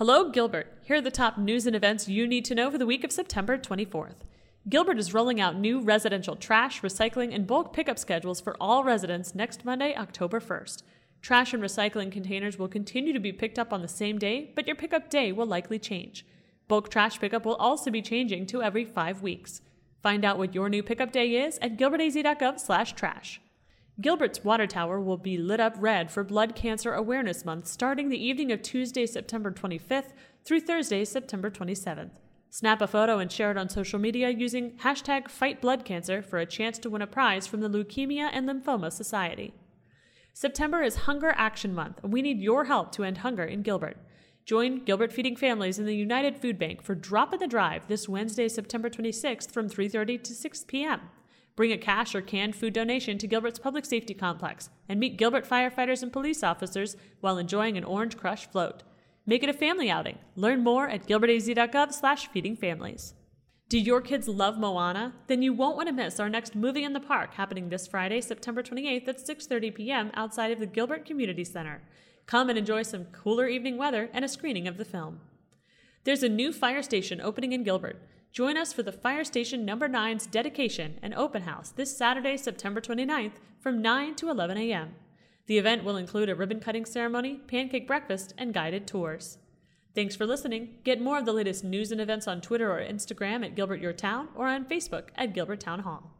Hello, Gilbert. Here are the top news and events you need to know for the week of September 24th. Gilbert is rolling out new residential trash, recycling, and bulk pickup schedules for all residents next Monday, October 1st. Trash and recycling containers will continue to be picked up on the same day, but your pickup day will likely change. Bulk trash pickup will also be changing to every five weeks. Find out what your new pickup day is at gilbertaz.gov/trash. Gilbert's water tower will be lit up red for Blood Cancer Awareness Month starting the evening of Tuesday, September 25th through Thursday, September 27th. Snap a photo and share it on social media using hashtag FightBloodCancer for a chance to win a prize from the Leukemia and Lymphoma Society. September is Hunger Action Month, and we need your help to end hunger in Gilbert. Join Gilbert Feeding Families in the United Food Bank for Drop in the Drive this Wednesday, September 26th from 3:30 to 6 p.m. Bring a cash or canned food donation to Gilbert's Public Safety Complex and meet Gilbert firefighters and police officers while enjoying an Orange Crush float. Make it a family outing. Learn more at gilbertaz.gov slash feeding families. Do your kids love Moana? Then you won't want to miss our next Movie in the Park happening this Friday, September 28th at 6:30 p.m. outside of the Gilbert Community Center. Come and enjoy some cooler evening weather and a screening of the film. There's a new fire station opening in Gilbert. Join us for the Fire Station Number 9's dedication and open house this Saturday, September 29th from 9 to 11 a.m. The event will include a ribbon cutting ceremony, pancake breakfast, and guided tours. Thanks for listening. Get more of the latest news and events on Twitter or Instagram at Gilbert Your Town or on Facebook at Gilbert Town Hall.